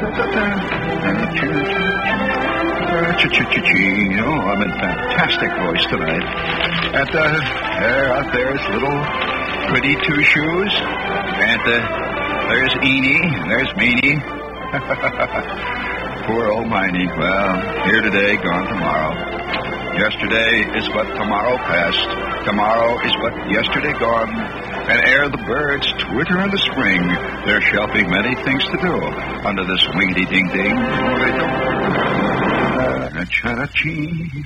ta ta ta Oh, I'm in fantastic voice tonight. And uh, there, out there is little pretty two shoes. And uh, there's Eenie. There's Meanie. Poor old Miney. Well, here today, gone tomorrow. Yesterday is but tomorrow past. Tomorrow is but yesterday gone. And ere the birds twitter in the spring, there shall be many things to do under this wingedy ding ding.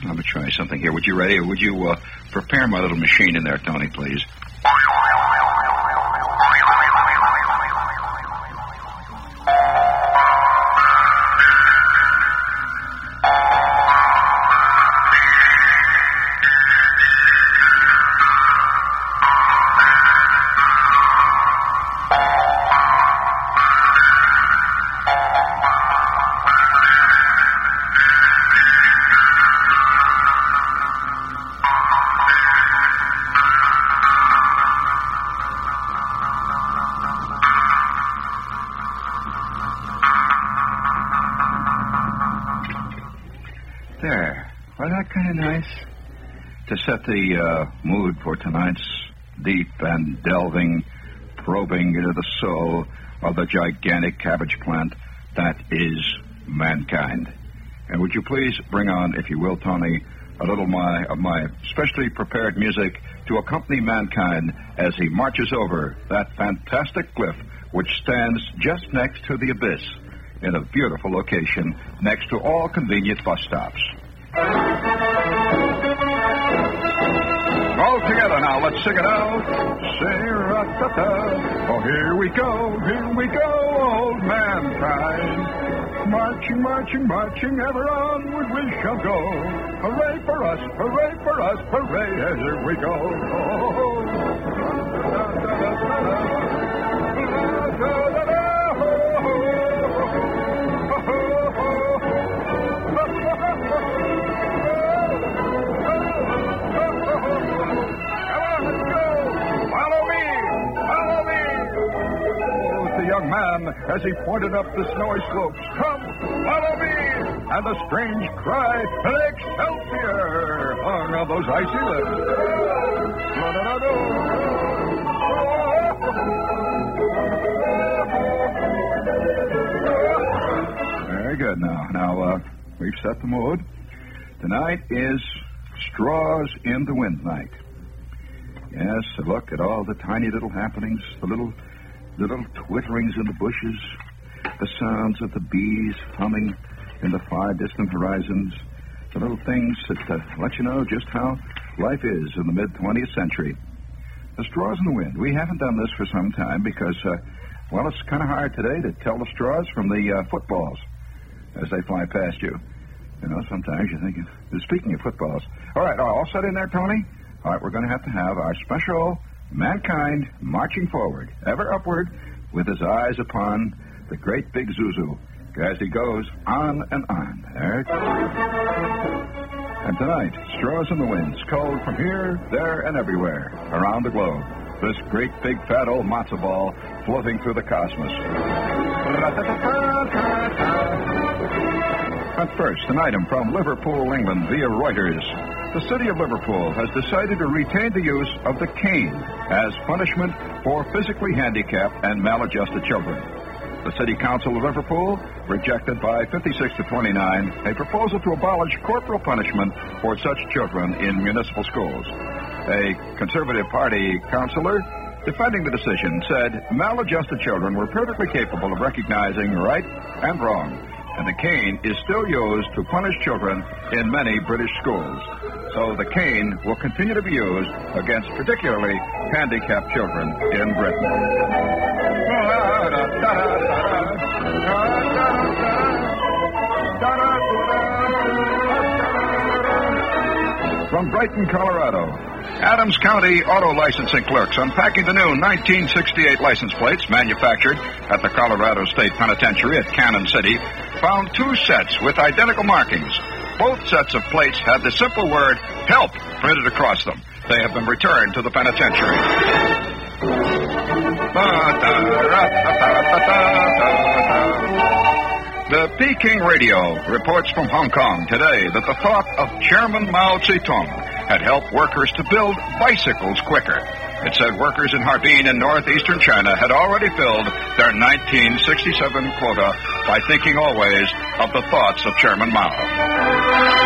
Let me try something here. Would you ready, would you uh, prepare my little machine in there, Tony, please? Well, that kind of nice to set the uh, mood for tonight's deep and delving, probing into the soul of the gigantic cabbage plant that is mankind. And would you please bring on, if you will, Tony, a little my, of my specially prepared music to accompany mankind as he marches over that fantastic cliff which stands just next to the abyss in a beautiful location next to all convenient bus stops. Sing it out. Say-ra-ta-ta. Oh, here we go, here we go, old mankind. Marching, marching, marching, ever onward we shall go. Hooray for us, hooray for us, hooray, as here we go. Follow as he pointed up the snowy slopes. Come, follow me! And the strange cry, Excelsior, hung on those icy lips. Very good. Now, now uh, we've set the mood. Tonight is straws in the wind night. Yes, look at all the tiny little happenings, the little little twitterings in the bushes, the sounds of the bees humming in the far distant horizons, the little things that uh, let you know just how life is in the mid 20th century. The straws in the wind. We haven't done this for some time because, uh, well, it's kind of hard today to tell the straws from the uh, footballs as they fly past you. You know, sometimes you're thinking, speaking of footballs. All right, all set in there, Tony? All right, we're going to have to have our special mankind marching forward, ever upward, with his eyes upon the great big Zuzu as he goes on and on. There. And tonight, straws in the winds, cold from here, there, and everywhere around the globe. This great big fat old matzo ball floating through the cosmos. But first, an item from Liverpool, England, via Reuters. The city of Liverpool has decided to retain the use of the cane as punishment for physically handicapped and maladjusted children. The City Council of Liverpool rejected by 56 to 29 a proposal to abolish corporal punishment for such children in municipal schools. A Conservative Party councillor defending the decision said maladjusted children were perfectly capable of recognizing right and wrong, and the cane is still used to punish children in many British schools. So the cane will continue to be used against particularly handicapped children in Britain. From Brighton, Colorado, Adams County auto licensing clerks unpacking the new 1968 license plates manufactured at the Colorado State Penitentiary at Cannon City found two sets with identical markings. Both sets of plates had the simple word help printed across them. They have been returned to the penitentiary. The Peking Radio reports from Hong Kong today that the thought of Chairman Mao Zedong had helped workers to build bicycles quicker. It said workers in Harbin in northeastern China had already filled their 1967 quota by thinking always of the thoughts of Chairman Mao.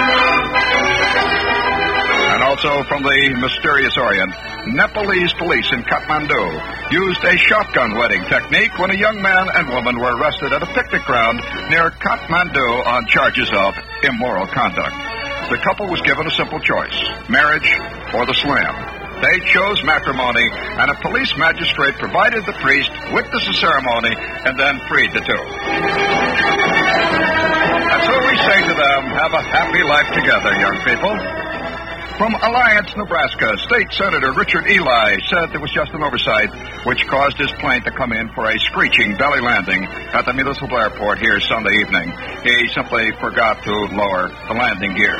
Also from the mysterious Orient, Nepalese police in Kathmandu used a shotgun wedding technique when a young man and woman were arrested at a picnic ground near Kathmandu on charges of immoral conduct. The couple was given a simple choice marriage or the slam. They chose matrimony, and a police magistrate provided the priest witnessed the ceremony and then freed the two. And so we say to them, have a happy life together, young people. From Alliance, Nebraska, State Senator Richard Ely said there was just an oversight which caused his plane to come in for a screeching belly landing at the municipal airport here Sunday evening. He simply forgot to lower the landing gear.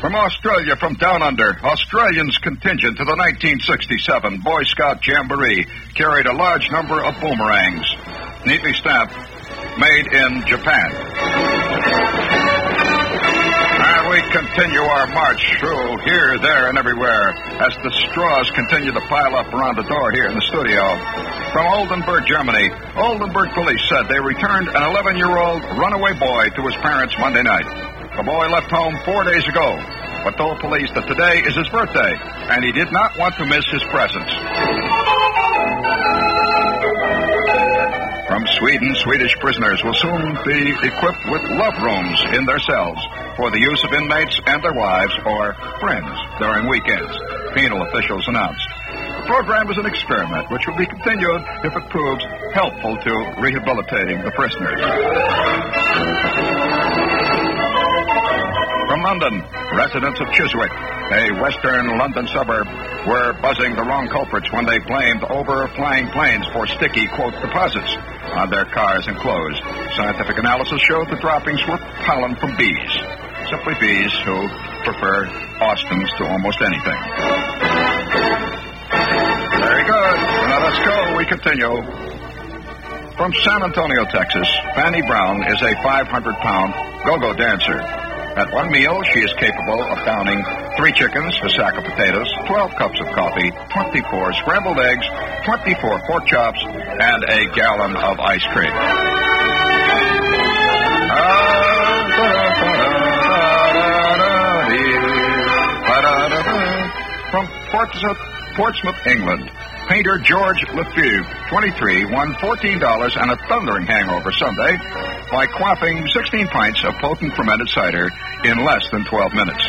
From Australia, from down under, Australians contingent to the 1967 Boy Scout Jamboree carried a large number of boomerangs, neatly stamped, made in Japan. And we continue our march through here, there, and everywhere as the straws continue to pile up around the door here in the studio. From Oldenburg, Germany, Oldenburg police said they returned an 11 year old runaway boy to his parents Monday night. The boy left home four days ago, but told police that today is his birthday, and he did not want to miss his presents. Sweden, Swedish prisoners will soon be equipped with love rooms in their cells for the use of inmates and their wives or friends during weekends, penal officials announced. The program is an experiment which will be continued if it proves helpful to rehabilitating the prisoners. From London, residents of Chiswick, a western London suburb, were buzzing the wrong culprits when they blamed overflying planes for sticky, quote, deposits on their cars and clothes. Scientific analysis showed the droppings were pollen from bees. Simply bees who prefer Austins to almost anything. Very good. Now let's go. We continue. From San Antonio, Texas, Fanny Brown is a 500 pound go go dancer. At one meal, she is capable of downing three chickens, a sack of potatoes, 12 cups of coffee, 24 scrambled eggs, 24 pork chops, and a gallon of ice cream. From Portsmouth, Portsmouth, England, painter George Lefebvre, 23, won $14 and a thundering hangover Sunday by quaffing 16 pints of potent fermented cider in less than 12 minutes.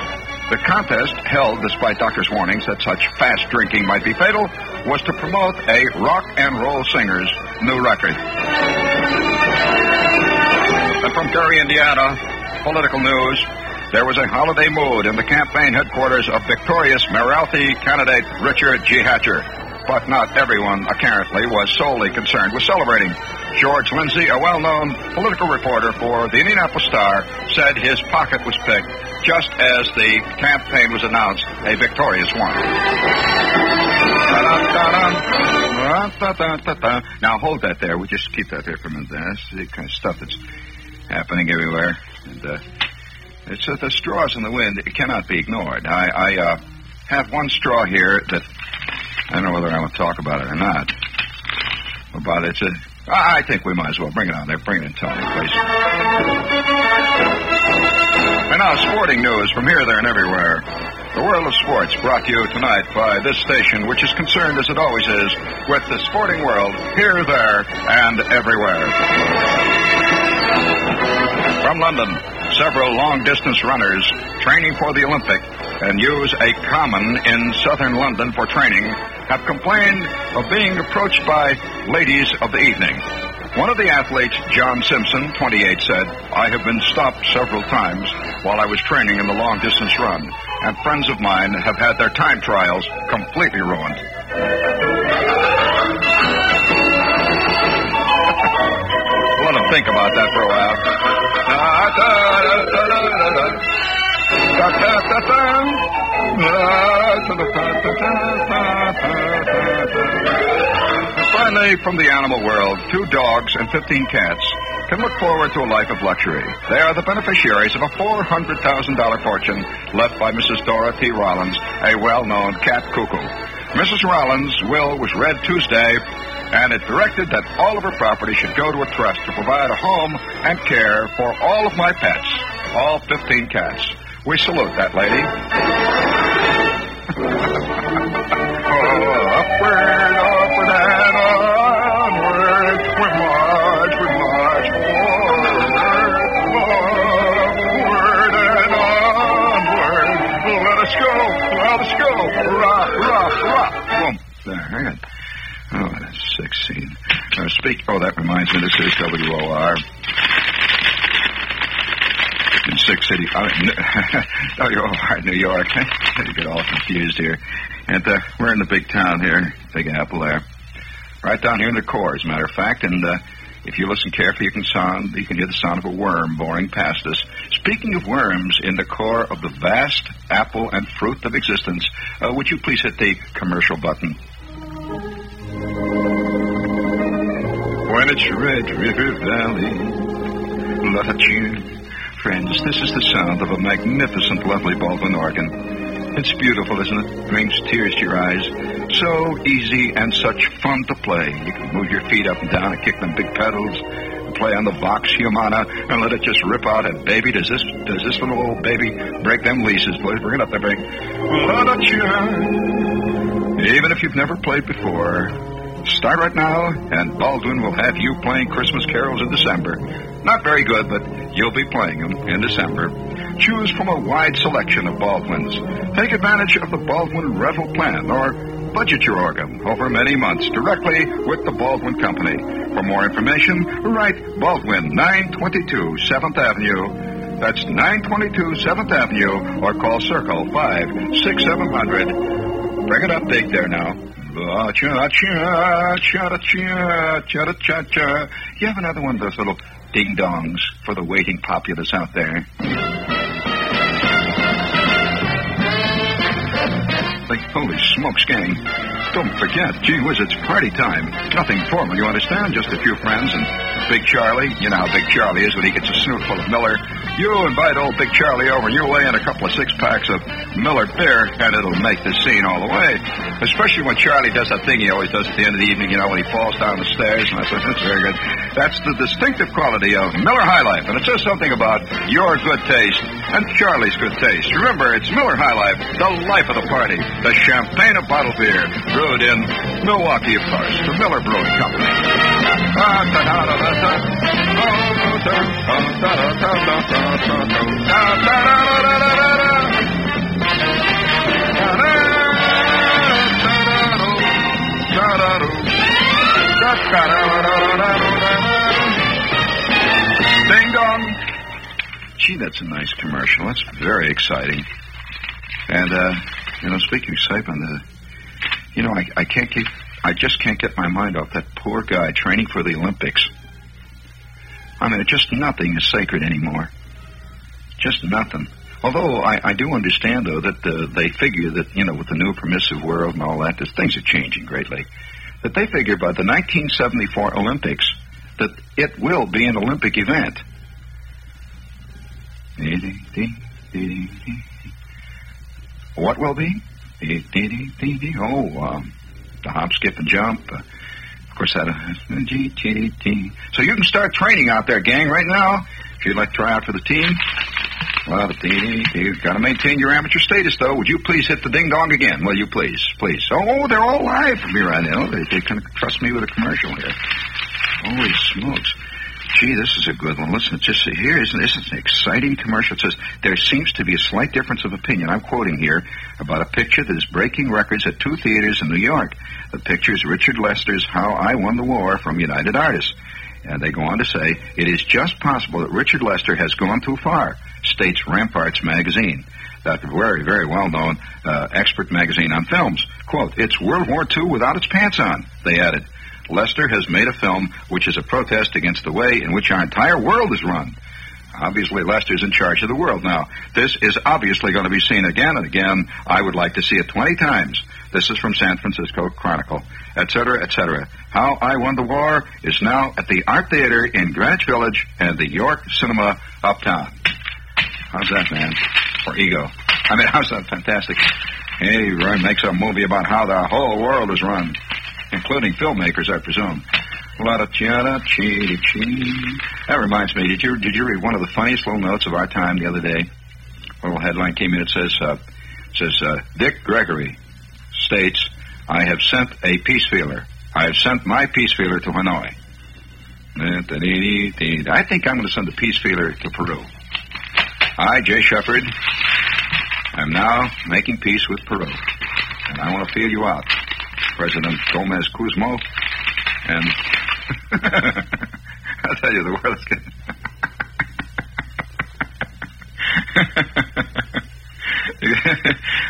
The contest, held despite doctors' warnings that such fast drinking might be fatal, was to promote a rock and roll singer's new record. And from Gary, Indiana, political news. There was a holiday mood in the campaign headquarters of victorious Mayoralty candidate Richard G. Hatcher but not everyone, apparently, was solely concerned with celebrating. George Lindsay, a well known political reporter for the Indianapolis Star, said his pocket was picked just as the campaign was announced a victorious one. Now hold that there. We just keep that there for a minute. That's the kind of stuff that's happening everywhere. And uh, it's uh, the straws in the wind. It cannot be ignored. I, I uh, have one straw here that I don't know whether I want to talk about it or not. About it. Uh, I think we might as well bring it on there. Bring it in, Tony, please. And now, sporting news from here, there, and everywhere. The world of sports brought to you tonight by this station, which is concerned, as it always is, with the sporting world here, there, and everywhere. From London, several long distance runners training for the Olympic and use a common in southern London for training have complained of being approached by ladies of the evening. One of the athletes, John Simpson, 28, said, I have been stopped several times while I was training in the long distance run, and friends of mine have had their time trials completely ruined. What a think about that for a while. Finally, from the animal world, two dogs and 15 cats can look forward to a life of luxury. They are the beneficiaries of a $400,000 fortune left by Mrs. Dora T. Rollins, a well-known cat cuckoo. Mrs. Rollins' will was read Tuesday, and it directed that all of her property should go to a trust to provide a home and care for all of my pets, all 15 cats. We salute that lady. oh, upward, upward, and onward, we march, we march forward, upward and onward. Let us go, let us go, rock, rock, rock. Boom. There, hang on. Oh, that's sick scene. Uh, speak. Oh, that reminds me. This is WOR. In Six City. Uh, right, New York. you get all confused here. And uh, we're in the big town here, Big Apple there. Right down here in the core, as a matter of fact. And uh, if you listen carefully, you can sound you can hear the sound of a worm boring past us. Speaking of worms, in the core of the vast apple and fruit of existence, uh, would you please hit the commercial button? When it's Red River Valley, of tune. Friends, this is the sound of a magnificent, lovely Baldwin organ. It's beautiful, isn't it? Brings tears to your eyes. So easy and such fun to play. You can move your feet up and down and kick them big pedals and play on the Vox Humana and let it just rip out. And baby, does this does this little old baby break them leases, boys? Bring it up there, big. Even if you've never played before, start right now, and Baldwin will have you playing Christmas carols in December. Not very good, but you'll be playing them in December. Choose from a wide selection of Baldwins. Take advantage of the Baldwin rental plan or budget your organ over many months directly with the Baldwin Company. For more information, write Baldwin 922 7th Avenue. That's 922 7th Avenue or call Circle 56700. Bring it up big there now. You have another one of those little ding dongs for the waiting populace out there. Like, holy smokes, gang. Don't forget, gee whiz, it's party time. Nothing formal, you understand? Just a few friends and Big Charlie. You know how Big Charlie is when he gets a snoot full of Miller. You invite old Big Charlie over and you lay in a couple of six packs of Miller beer, and it'll make the scene all the way. Especially when Charlie does that thing he always does at the end of the evening, you know, when he falls down the stairs. And I said, that's very good. That's the distinctive quality of Miller High Life, and it says something about your good taste and Charlie's good taste. Remember, it's Miller High Life, the life of the party, the champagne of bottled beer, brewed in Milwaukee, of course, the Miller Brewing Company. Ding dong. Gee, that's a nice commercial. That's very exciting. And, uh, you know, speaking of excitement, uh, you know, I, I can't keep, I just can't get my mind off that poor guy training for the Olympics. I mean, just nothing is sacred anymore. Just nothing. Although I, I do understand, though, that uh, they figure that, you know, with the new permissive world and all that, that things are changing greatly. That they figure by the 1974 Olympics that it will be an Olympic event. What will be? Oh, um, the hop, skip, and jump. Uh, of course, that. Uh, so you can start training out there, gang, right now. If you'd like to try out for the team. Well, you've got to maintain your amateur status, though. Would you please hit the ding dong again? Will you please? Please. Oh, they're all live for me right now. They, they can trust me with a commercial here. Holy smokes. Gee, this is a good one. Listen, just here isn't this is an exciting commercial. It says there seems to be a slight difference of opinion. I'm quoting here about a picture that is breaking records at two theaters in New York. The picture is Richard Lester's "How I Won the War" from United Artists, and they go on to say it is just possible that Richard Lester has gone too far. States Ramparts magazine, that very very well known uh, expert magazine on films. Quote: It's World War II without its pants on. They added. Lester has made a film which is a protest against the way in which our entire world is run. Obviously, Lester's in charge of the world now. This is obviously going to be seen again and again. I would like to see it 20 times. This is from San Francisco Chronicle, etc., etc. How I Won the War is now at the Art Theater in Greenwich Village and the York Cinema Uptown. How's that, man? For ego. I mean, how's that fantastic? Hey, Roy makes a movie about how the whole world is run, including filmmakers, I presume. La da chee chee. That reminds me. Did you did you read one of the funniest little notes of our time the other day? A little headline came in. It says uh, says uh, Dick Gregory states, "I have sent a peace feeler. I have sent my peace feeler to Hanoi." I think I'm going to send a peace feeler to Peru. I, Jean Shepherd, am now making peace with Peru, and I want to feel you out, President Gomez Kuzmo, and I'll tell you, the world is getting.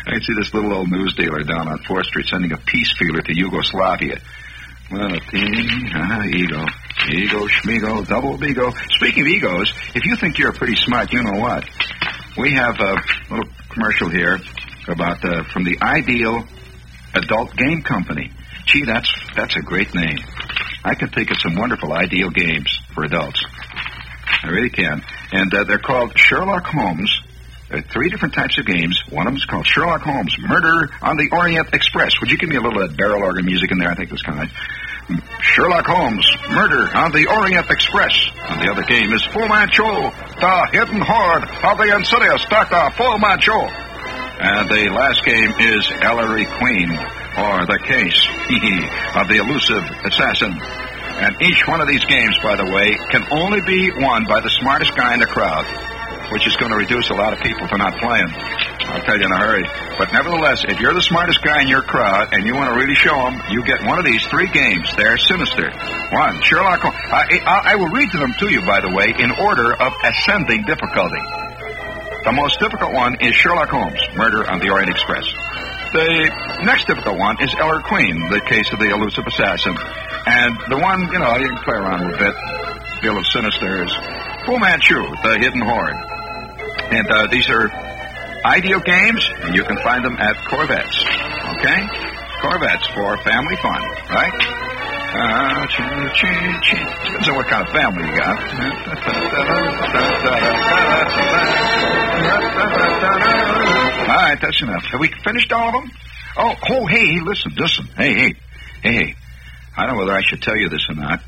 I see this little old news dealer down on 4th Street sending a peace feeler to Yugoslavia. Well, a team, ah, ego. Ego, schmigo, double ego. Speaking of egos, if you think you're pretty smart, you know what? We have a little commercial here about uh, from the Ideal Adult Game Company. Gee, that's that's a great name. I can think of some wonderful ideal games for adults. I really can. And uh, they're called Sherlock Holmes. There are three different types of games. One of them is called Sherlock Holmes Murder on the Orient Express. Would you give me a little uh, barrel organ music in there? I think was kind of. Sherlock Holmes Murder on the Orient Express. And the other game is Fu Manchu, the hidden horde of the insidious Dr. Fu Manchu. And the last game is Ellery Queen, or the case of the elusive assassin. And each one of these games, by the way, can only be won by the smartest guy in the crowd, which is going to reduce a lot of people to not playing. I'll tell you in a hurry. But nevertheless, if you're the smartest guy in your crowd and you want to really show them, you get one of these three games. They're sinister. One, Sherlock Holmes. I, I, I will read them to you, by the way, in order of ascending difficulty. The most difficult one is Sherlock Holmes, Murder on the Orient Express. The next difficult one is Ellery Queen, the case of the elusive assassin. And the one, you know, you can play around with it, deal of sinister, is Fu Manchu, the hidden horde. And uh, these are ideal games, and you can find them at Korvettes. Okay? Korvettes for family fun, right? Uh, Depends on what kind of family you got. All right, that's enough. Have we finished all of them? Oh, oh, hey, listen, listen. Hey, hey, hey, hey. I don't know whether I should tell you this or not.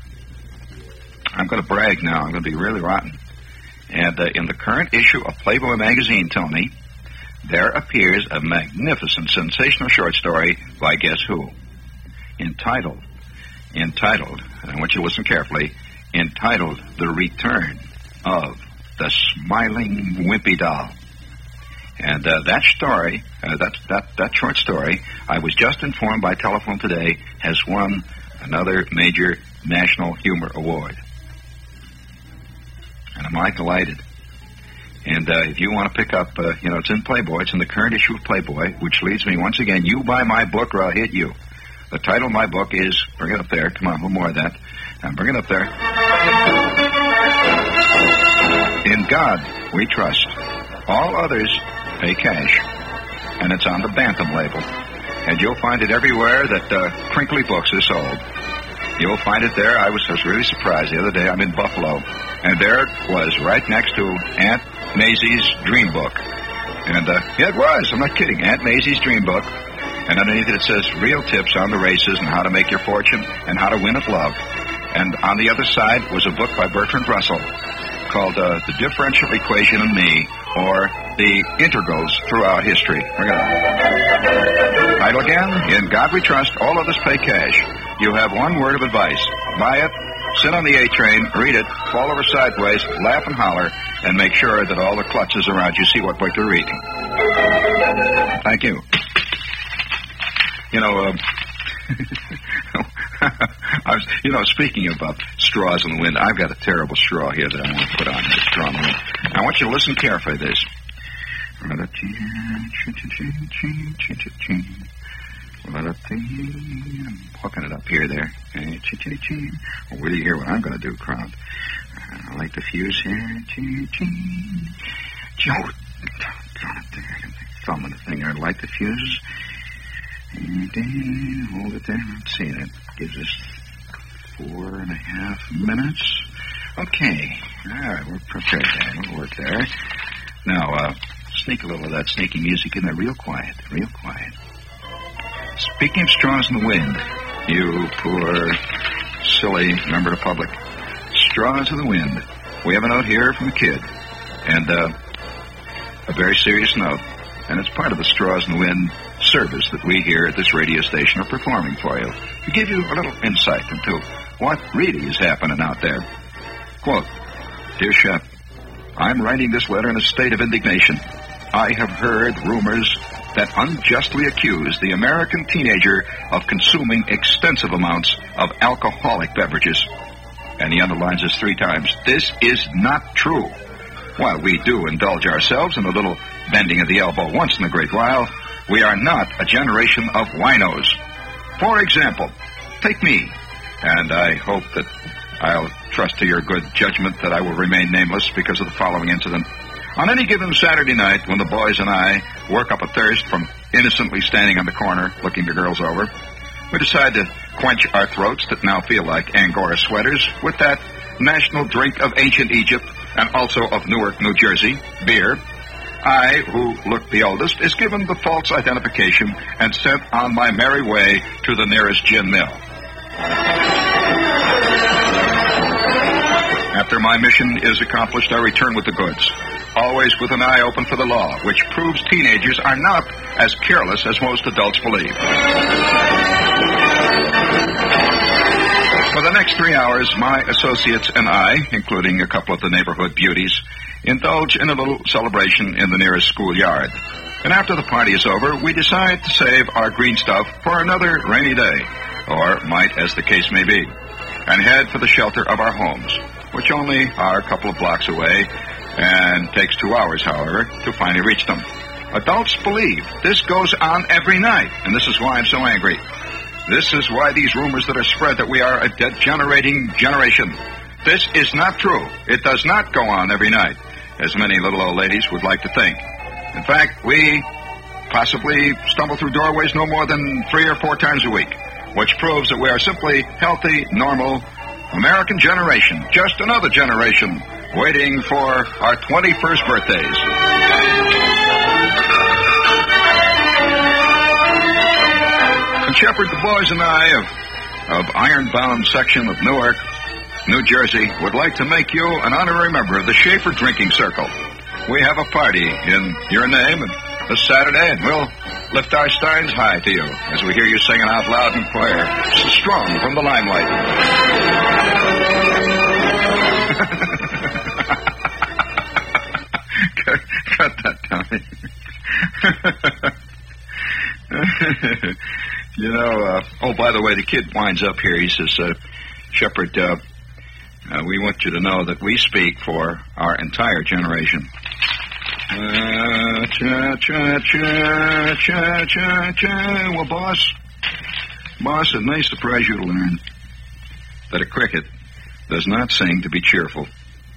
I'm going to brag now. I'm going to be really rotten. And uh, in the current issue of Playboy magazine, Tony, there appears a magnificent, sensational short story by guess who? Entitled, entitled, and I want you to listen carefully, entitled The Return of the Smiling Wimpy Doll. And uh, that story, uh, that, that, that short story, I was just informed by telephone today, has won another major National Humor Award. And I'm like delighted. And uh, if you want to pick up, uh, you know, it's in Playboy. It's in the current issue of Playboy, which leads me once again, you buy my book or I'll hit you. The title of my book is, bring it up there. Come on, little more of that. And bring it up there. In God we trust. All others pay cash. And it's on the Bantam label. And you'll find it everywhere that uh, crinkly books are sold. You'll find it there. I was, I was really surprised the other day. I'm in Buffalo. And there it was, right next to Aunt Maisie's Dream Book. And uh, yeah, it was. I'm not kidding. Aunt Maisie's Dream Book. And underneath it, it says real tips on the races and how to make your fortune and how to win at love. And on the other side was a book by Bertrand Russell called uh, The Differential Equation in Me, or The Integrals Throughout History. Title again, In God We Trust, All Others Pay Cash. You have one word of advice. Buy it, sit on the A train, read it, fall over sideways, laugh and holler, and make sure that all the clutches around you see what book you're reading. Thank you. You know, uh, I was, you know, speaking about straws in the wind, I've got a terrible straw here that I want to put on this wind. I want you to listen carefully to this. Well, I'm hooking it up here, there. Hey, chee chee chee. Well, you hear what I'm going to do, crowd? Uh, I like the fuse here. Joe, it. Thumb in the thing I Light the fuse. Hold it there. Let's see. That gives us four and a half minutes. Okay. All right, we're prepared. We'll work there. Now, uh, sneak a little of that sneaky music in there real quiet. Real quiet. Speaking of straws in the wind, you poor, silly member of the public. Straws in the wind. We have a note here from a kid. And, uh, a very serious note. And it's part of the Straws in the Wind service that we here at this radio station are performing for you. To give you a little insight into what really is happening out there. Quote, Dear Shep, I'm writing this letter in a state of indignation. I have heard rumors that unjustly accuse the American teenager of consuming extensive amounts of alcoholic beverages. And he underlines this three times. This is not true. While we do indulge ourselves in a little bending of the elbow once in a great while, we are not a generation of winos. For example, take me, and I hope that I'll trust to your good judgment that I will remain nameless because of the following incident. On any given Saturday night, when the boys and I work up a thirst from innocently standing on the corner looking the girls over, we decide to quench our throats that now feel like Angora sweaters with that national drink of ancient Egypt and also of Newark, New Jersey, beer. I, who look the oldest, is given the false identification and sent on my merry way to the nearest gin mill. After my mission is accomplished, I return with the goods, always with an eye open for the law, which proves teenagers are not as careless as most adults believe. For the next three hours, my associates and I, including a couple of the neighborhood beauties, indulge in a little celebration in the nearest schoolyard. And after the party is over, we decide to save our green stuff for another rainy day, or might as the case may be, and head for the shelter of our homes, which only are a couple of blocks away and takes two hours, however, to finally reach them. Adults believe this goes on every night, and this is why I'm so angry. This is why these rumors that are spread that we are a degenerating generation. This is not true. It does not go on every night, as many little old ladies would like to think. In fact, we possibly stumble through doorways no more than three or four times a week, which proves that we are simply healthy, normal American generation, just another generation waiting for our 21st birthdays. And Shepherd, the boys and I of, of Ironbound section of Newark, New Jersey, would like to make you an honorary member of the Schaefer Drinking Circle. We have a party in your name this Saturday, and we'll lift our steins high to you as we hear you singing out loud and clear, strong from the limelight. cut, cut that, Tommy. you know, uh, oh, by the way, the kid winds up here. He says, uh, Shepherd, uh, uh, we want you to know that we speak for our entire generation. Cha, cha, cha, cha, cha, cha. Well, boss, boss, it may surprise you to learn that a cricket does not sing to be cheerful,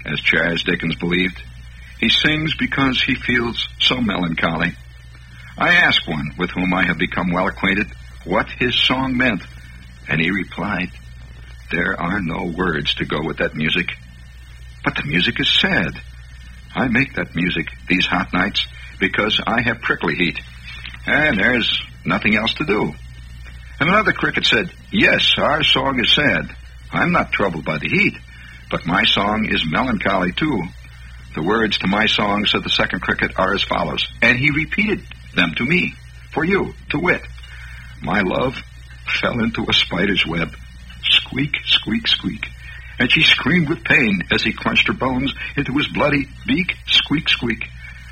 as Charles Dickens believed. He sings because he feels so melancholy. I asked one with whom I have become well acquainted what his song meant, and he replied, There are no words to go with that music. But the music is sad. I make that music these hot nights because I have prickly heat, and there's nothing else to do. And another cricket said, Yes, our song is sad. I'm not troubled by the heat, but my song is melancholy too. The words to my song, said the second cricket, are as follows, and he repeated them to me, for you, to wit. My love fell into a spider's web. Squeak, squeak, squeak. And she screamed with pain as he crunched her bones into his bloody beak. Squeak, squeak.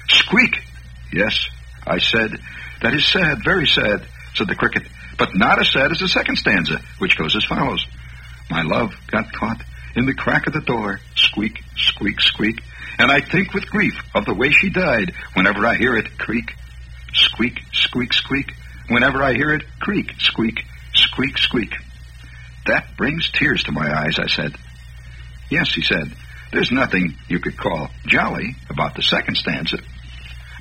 Squeak! Yes, I said. That is sad, very sad, said the cricket, but not as sad as the second stanza, which goes as follows. My love got caught in the crack of the door. Squeak, squeak, squeak. And I think with grief of the way she died whenever I hear it creak. Squeak, squeak, squeak. Whenever I hear it, creak, squeak, squeak, squeak. That brings tears to my eyes, I said. Yes, he said. There's nothing you could call jolly about the second stanza,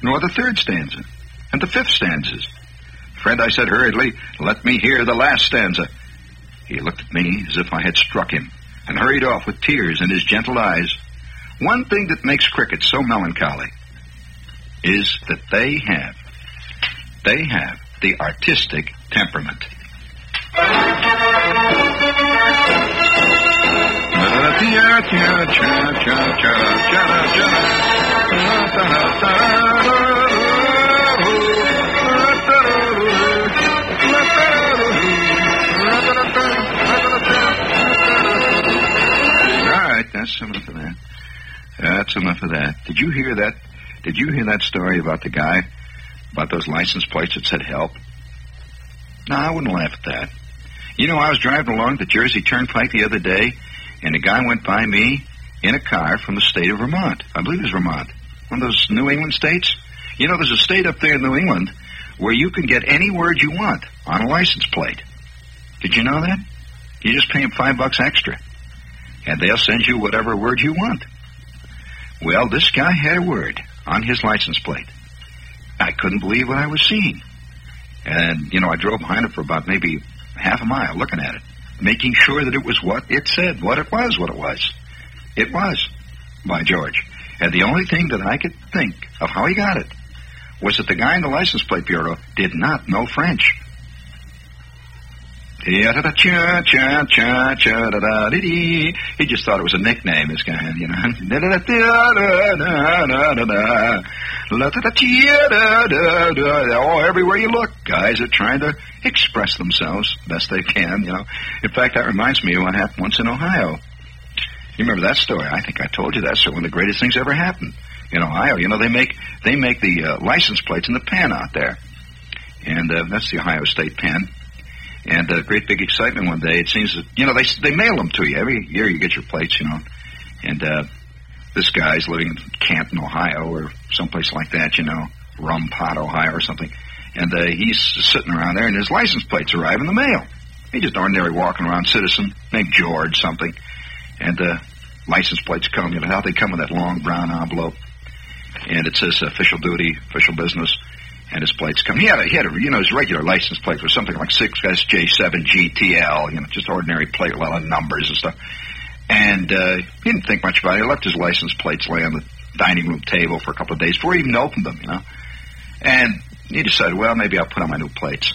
nor the third stanza, and the fifth stanzas. Friend, I said hurriedly, let me hear the last stanza. He looked at me as if I had struck him, and hurried off with tears in his gentle eyes. One thing that makes cricket so melancholy is that they have, they have the artistic temperament. That's enough of that. That's enough of that. Did you hear that? Did you hear that story about the guy about those license plates that said help? No, I wouldn't laugh at that. You know, I was driving along the Jersey Turnpike the other day, and a guy went by me in a car from the state of Vermont. I believe it was Vermont, one of those New England states. You know, there's a state up there in New England where you can get any word you want on a license plate. Did you know that? You just pay them five bucks extra, and they'll send you whatever word you want. Well, this guy had a word on his license plate. I couldn't believe what I was seeing. And, you know, I drove behind it for about maybe half a mile looking at it, making sure that it was what it said, what it was, what it was. It was, by George. And the only thing that I could think of how he got it was that the guy in the license plate bureau did not know French. He just thought it was a nickname, this guy, you know. Oh, everywhere you look, guys are trying to express themselves best they can, you know. In fact, that reminds me of what happened once in Ohio. You remember that story? I think I told you that's one of the greatest things ever happened in Ohio. You know, they make they make the uh, license plates in the pen out there, and uh, that's the Ohio State pen. And uh, great big excitement one day. It seems that you know they they mail them to you every year. You get your plates, you know, and uh, this guy's living in Canton, Ohio, or someplace like that, you know, Rum Pot, Ohio, or something. And uh, he's sitting around there, and his license plates arrive in the mail. He's just ordinary walking around citizen named George something, and uh, license plates come. You know how they come in that long brown envelope, and it says official duty, official business, and his plates come. He had a, he had a, you know, his regular license plate was something like six SJ7 GTL, you know, just ordinary plate a lot of numbers and stuff. And uh, he didn't think much about it. He left his license plates lay on the dining room table for a couple of days before he even opened them, you know. And he decided, well, maybe I'll put on my new plates.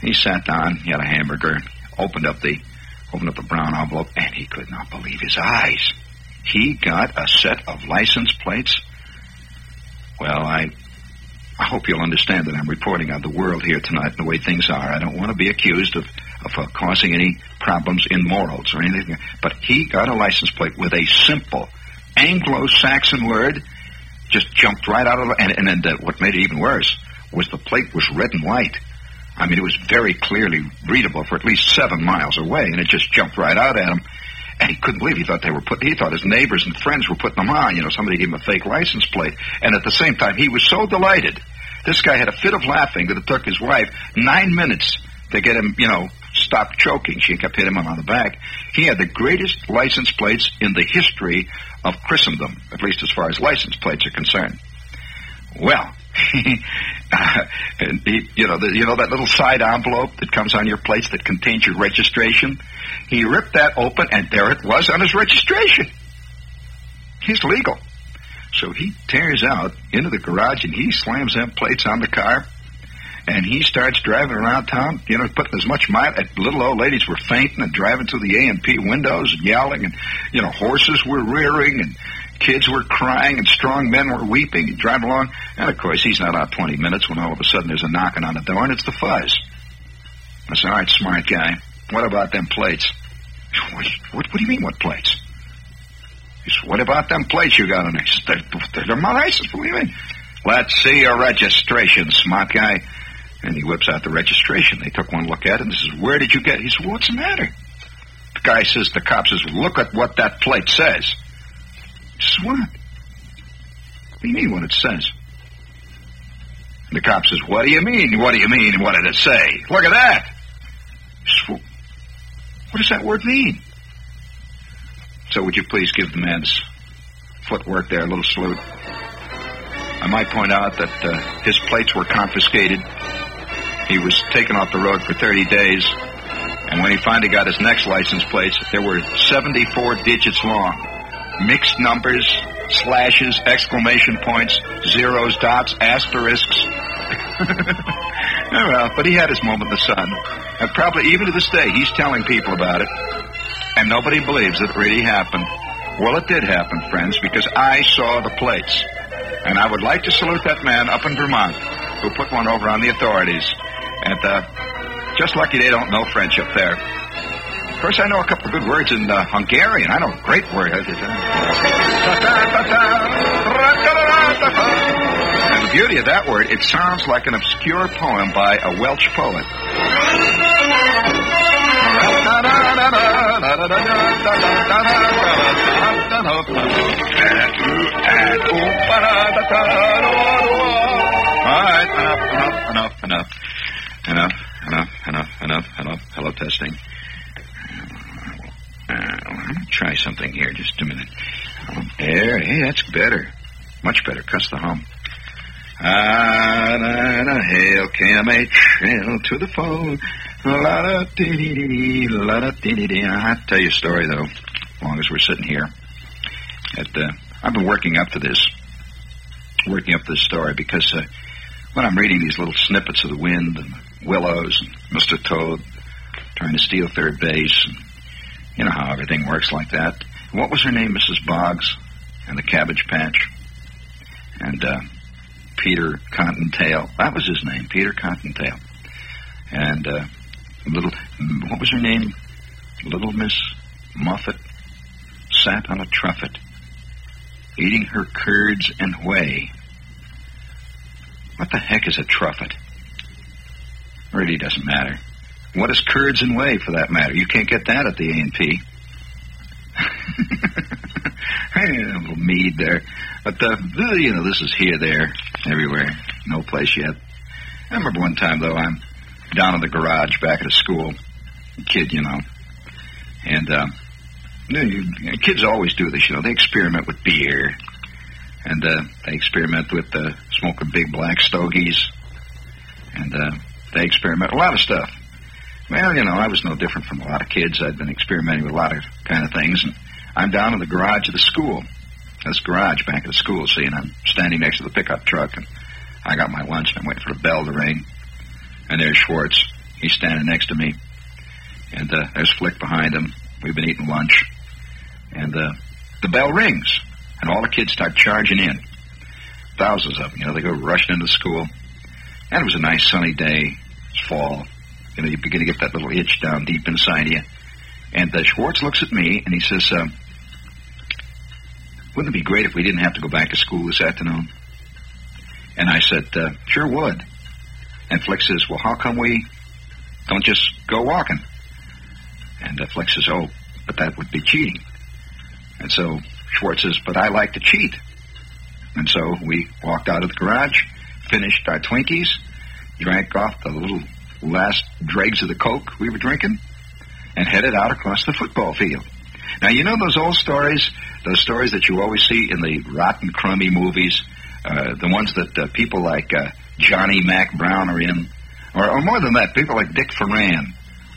He sat down, he had a hamburger, opened up the opened up the brown envelope, and he could not believe his eyes. He got a set of license plates. Well, I I hope you'll understand that I'm reporting on the world here tonight and the way things are. I don't want to be accused of, of uh, causing any problems in morals or anything. But he got a license plate with a simple Anglo-Saxon word, just jumped right out of it. And, and then the, what made it even worse was the plate was red and white. I mean, it was very clearly readable for at least seven miles away, and it just jumped right out at him. And he couldn't believe he thought they were put. He thought his neighbors and friends were putting them on. You know, somebody gave him a fake license plate. And at the same time, he was so delighted. This guy had a fit of laughing that it took his wife nine minutes to get him, you know, stop choking. She kept hitting him on the back. He had the greatest license plates in the history of Christendom, at least as far as license plates are concerned. Well, he, you know, the, you know that little side envelope that comes on your plates that contains your registration. He ripped that open, and there it was on his registration. He's legal, so he tears out into the garage and he slams them plates on the car, and he starts driving around town. You know, putting as much might. Little old ladies were fainting and driving through the A and P windows and yelling, and you know, horses were rearing and Kids were crying and strong men were weeping. He'd drive along, and of course, he's not out 20 minutes when all of a sudden there's a knocking on the door, and it's the fuzz. I said, all right, smart guy, what about them plates? What, what, what do you mean, what plates? He said, what about them plates you got on there? They're, they're my license, what do you mean? Let's see your registration, smart guy. And he whips out the registration. They took one look at it and says, where did you get it? He said, well, what's the matter? The guy says, the cop says, look at what that plate says. What do you mean what it says? The cop says, What do you mean? What do you mean? What did it say? Look at that. Says, what does that word mean? So would you please give the man's footwork there a little salute? I might point out that uh, his plates were confiscated. He was taken off the road for 30 days. And when he finally got his next license plates, there were 74 digits long. Mixed numbers, slashes, exclamation points, zeros, dots, asterisks. oh, well, but he had his moment in the sun. And probably even to this day, he's telling people about it. And nobody believes it really happened. Well, it did happen, friends, because I saw the plates. And I would like to salute that man up in Vermont who put one over on the authorities. And uh, just lucky they don't know French up there. Of course, I know a couple of good words in uh, Hungarian. I know a great word. And the beauty of that word, it sounds like an obscure poem by a Welsh poet. Enough! enough, enough, enough, enough. Enough, enough, enough, enough, enough. Hello, testing. Me try something here. Just a minute. There, hey, that's better. Much better. Cuss the hum. Ah, na, na, hail a trail to the phone. La da dee dee dee la da dee dee dee. I have to tell you a story though, as long as we're sitting here. That uh, I've been working up to this, working up this story because uh, when I'm reading these little snippets of the wind and willows and Mr. Toad trying to steal third base, and you know how everything works like that. What was her name, Mrs. Boggs, and the Cabbage Patch, and uh, Peter Cottontail. That was his name, Peter Cottontail. And uh, little, what was her name? Little Miss Muffet sat on a truffet, eating her curds and whey. What the heck is a truffet? Really doesn't matter. What is curds and whey, for that matter? You can't get that at the A and P. hey, a little mead there, but uh, you know this is here, there, everywhere, no place yet. I remember one time though, I'm down in the garage back at a school, kid, you know, and uh, you know, kids always do this, you know. They experiment with beer, and uh, they experiment with uh, smoking big black stogies, and uh, they experiment a lot of stuff. Well, you know, I was no different from a lot of kids. I'd been experimenting with a lot of kind of things, and I'm down in the garage of the school. This garage back at the school, see, and I'm standing next to the pickup truck, and I got my lunch, and I'm waiting for the bell to ring. And there's Schwartz. He's standing next to me. And uh, there's Flick behind him. We've been eating lunch. And uh, the bell rings, and all the kids start charging in. Thousands of them. You know, they go rushing into school. And it was a nice sunny day. It's fall. You know, you begin to get that little itch down deep inside you. And uh, Schwartz looks at me and he says, uh, Wouldn't it be great if we didn't have to go back to school this afternoon? And I said, uh, Sure would. And Flick says, Well, how come we don't just go walking? And uh, Flick says, Oh, but that would be cheating. And so Schwartz says, But I like to cheat. And so we walked out of the garage, finished our Twinkies, drank off the little last dregs of the Coke we were drinking, and headed out across the football field. Now, you know those old stories, those stories that you always see in the rotten, crummy movies, uh, the ones that uh, people like uh, Johnny Mack Brown are in, or, or, more than that, people like Dick Foran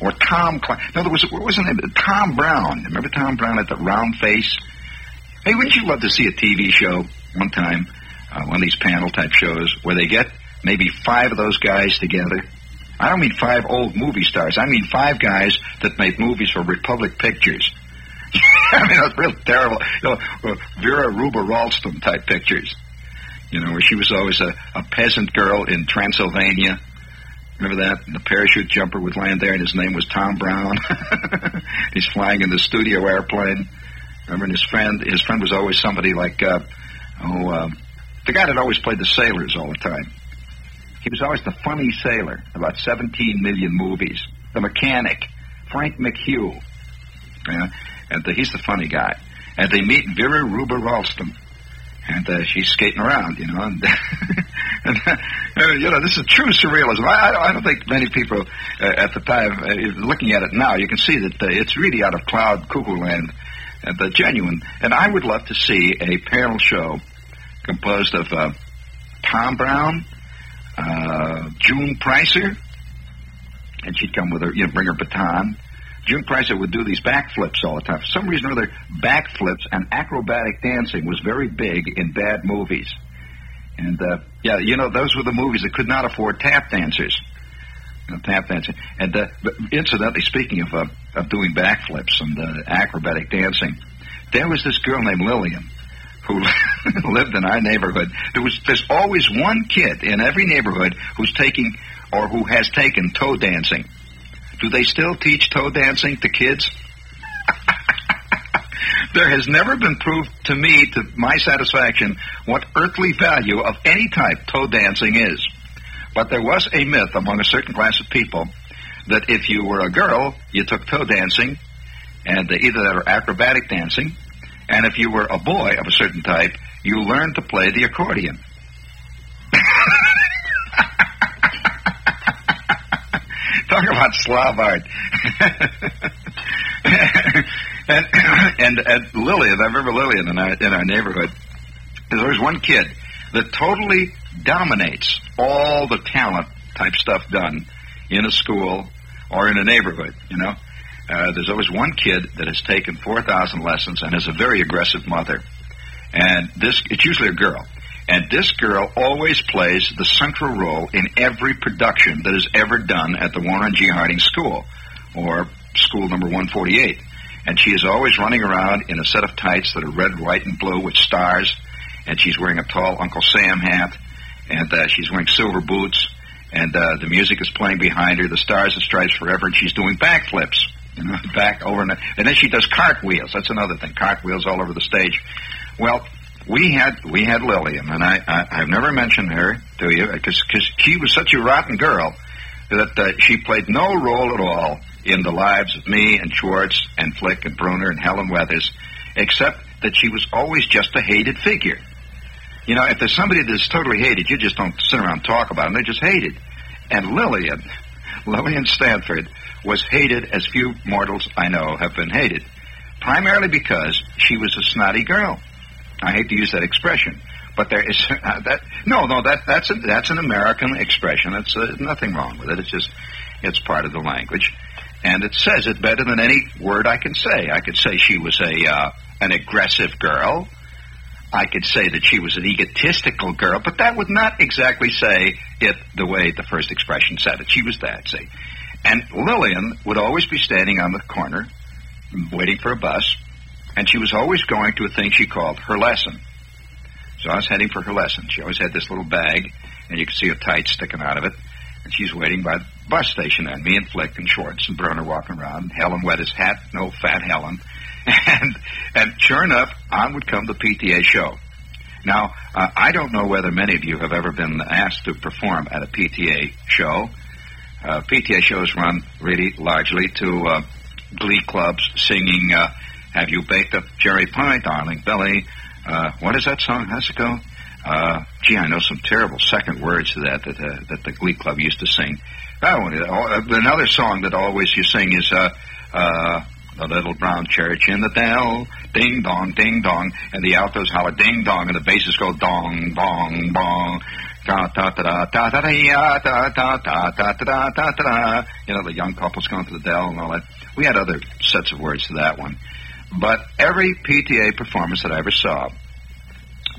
or Tom. Cl- no, there was what was his name? Tom Brown. Remember Tom Brown had the round face? Hey, wouldn't you love to see a TV show one time, uh, one of these panel type shows, where they get maybe five of those guys together? I don't mean five old movie stars. I mean five guys that made movies for Republic Pictures. I mean, that's real terrible. You know, Vera Hruba Ralston type pictures. You know, where she was always a, a peasant girl in Transylvania. Remember that? The parachute jumper would land there, and his name was Tom Brown. He's flying in the studio airplane. Remember, and his friend, his friend was always somebody like, uh, oh, uh, the guy that always played the sailors all the time. He was always the funny sailor, about 17 million movies. The mechanic, Frank McHugh. Yeah? And the, he's the funny guy. And they meet Vera Hruba Ralston. and uh, she's skating around, you know. And, and uh, you know, this is true surrealism. I, I don't think many people uh, at the time, uh, looking at it now, you can see that uh, it's really out of cloud cuckoo land, and uh, genuine. And I would love to see a panel show composed of Tom Brown, uh, June Preisser, and she'd come with her, you know, bring her baton. June Preisser would do these backflips all the time. For some reason or other, backflips and acrobatic dancing was very big in bad movies. And, uh, yeah, you know, those were the movies that could not afford tap dancers. You know, tap dancing. And, uh, incidentally, speaking of, uh, of doing backflips and uh, acrobatic dancing, there was this girl named Lillian who lived in our neighborhood. There was, there's always one kid in every neighborhood who's taking or who has taken toe dancing. Do they still teach toe dancing to kids? there has never been proved to me, to my satisfaction, what earthly value of any type toe dancing is. But there was a myth among a certain class of people that if you were a girl, you took toe dancing, and either that or acrobatic dancing, and if you were a boy of a certain type, you learned to play the accordion. Talk about Slav art. and, and and Lillian, I remember Lillian in our in our neighborhood. There's one kid that totally dominates all the talent type stuff done in a school or in a neighborhood. You know, uh, there's always one kid that has taken 4,000 lessons and has a very aggressive mother. And this, it's usually a girl. And this girl always plays the central role in every production that is ever done at the Warren G. Harding School, or school number 148. And she is always running around in a set of tights that are red, white, and blue with stars. And she's wearing a tall Uncle Sam hat. And uh, she's wearing silver boots. And uh, the music is playing behind her, the Stars and Stripes Forever, and she's doing backflips. Back over and, and then she does cartwheels. That's another thing, cartwheels all over the stage. Well, we had we had Lillian, and I, I I've never mentioned her to you because because she was such a rotten girl that uh, she played no role at all in the lives of me and Schwartz and Flick and Bruner and Helen Weathers, except that she was always just a hated figure. You know, if there's somebody that's totally hated, you just don't sit around and talk about them. They're just hated. And Lillian, Lillian Stanford, was hated as few mortals I know have been hated, primarily because she was a snotty girl. I hate to use that expression, but there is uh, that. No, no, that that's a, that's an American expression. That's uh, nothing wrong with it. It's just it's part of the language, and it says it better than any word I can say. I could say she was a uh, an aggressive girl. I could say that she was an egotistical girl, but that would not exactly say it the way the first expression said it. She was that, see. And Lillian would always be standing on the corner, waiting for a bus, and she was always going to a thing she called her lesson. So I was heading for her lesson. She always had this little bag, and you could see a tight sticking out of it. And she's waiting by the bus station, and me and Flick and Schwartz and Bruner walking around. And Helen wet his hat, no fat Helen. And, and sure enough, on would come the PTA show. Now, uh, I don't know whether many of you have ever been asked to perform at a PTA show. Uh, PTA shows run really largely to uh, glee clubs singing uh, have you baked up cherry pie, darling Billy? Uh, what is that song? How's it go? Uh, gee, I know some terrible second words to that that, uh, that the Glee Club used to sing. Oh, another song that always you sing is the little brown church in the dell, ding dong, ding dong, and the altos holler ding dong, and the basses go dong, bong, bong. Ta ta ta ta ta ta ta ta ta ta ta ta ta ta ta ta. You know, the young couples going to the Dell and all that. We had other sets of words to that one. But every PTA performance that I ever saw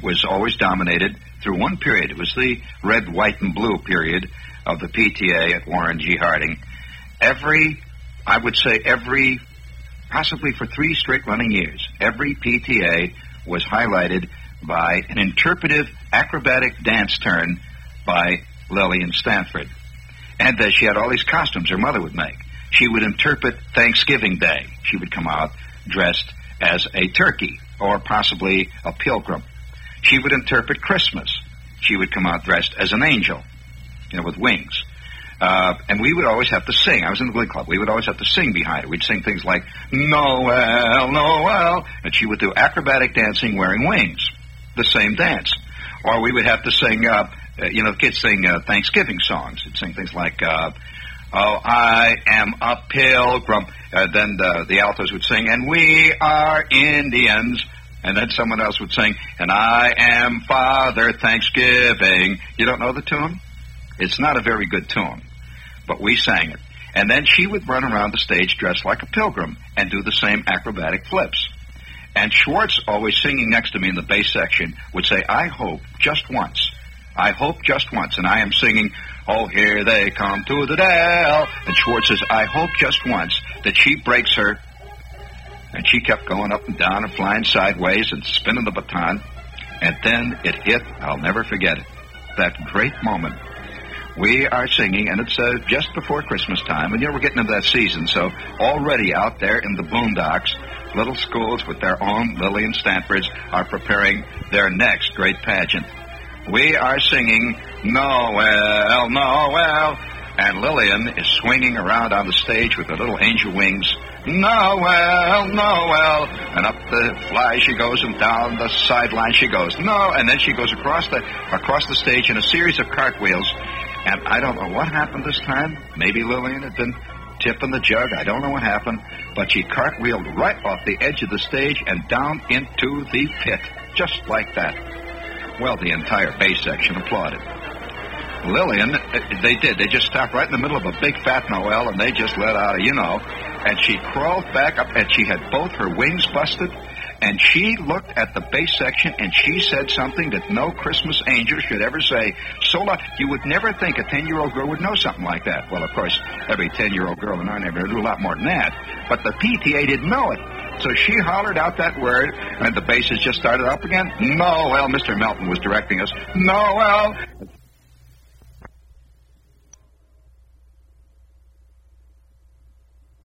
was always dominated through one period. It was the red, white, and blue period of the PTA at Warren G. Harding. Every, I would say every, possibly for three straight running years, every PTA was highlighted by an interpretive acrobatic dance turn by Lillian Stanford. And uh, she had all these costumes her mother would make. She would interpret Thanksgiving Day. She would come out dressed as a turkey or possibly a pilgrim. She would interpret Christmas. She would come out dressed as an angel, you know, with wings. Uh, and we would always have to sing. I was in the Glee Club. We would always have to sing behind her. We'd sing things like Noel, Noel, and she would do acrobatic dancing wearing wings. The same dance. Or we would have to sing, uh, uh, you know, the kids sing uh, Thanksgiving songs. They'd sing things like, uh, Oh, I am a pilgrim. Uh, then the, the altos would sing, and we are Indians. And then someone else would sing, and I am Father Thanksgiving. You don't know the tune? It's not a very good tune, but we sang it. And then she would run around the stage dressed like a pilgrim and do the same acrobatic flips. And Schwartz, always singing next to me in the bass section, would say, I hope just once. I hope just once. And I am singing, Oh, here they come to the dell. And Schwartz says, I hope just once that she breaks her. And she kept going up and down and flying sideways and spinning the baton. And then it hit, I'll never forget it, that great moment. We are singing, and it's uh, just before Christmas time, and you know we're getting into that season, so already out there in the boondocks, little schools with their own Lillian Stanfords are preparing their next great pageant. We are singing Noel, Noel, and Lillian is swinging around on the stage with her little angel wings. Noel, Noel, and up the fly she goes, and down the sideline she goes. No, and then she goes across the across the stage in a series of cartwheels. And I don't know what happened this time. Maybe Lillian had been tipping the jug. I don't know what happened, but she cartwheeled right off the edge of the stage and down into the pit, just like that. Well, the entire bass section applauded. Lillian, uh, they did. They just stopped right in the middle of a big fat Noel, and they just let out a, you know. And she crawled back up, and she had both her wings busted, and she looked at the bass section, and she said something that no Christmas angel should ever say. Sola, you would never think a 10-year-old girl would know something like that. Well, of course, every 10-year-old girl in our neighborhood knew a lot more than that. But the PTA didn't know it. So she hollered out that word, and the basses just started up again. Noel, Mr. Melton was directing us. Noel.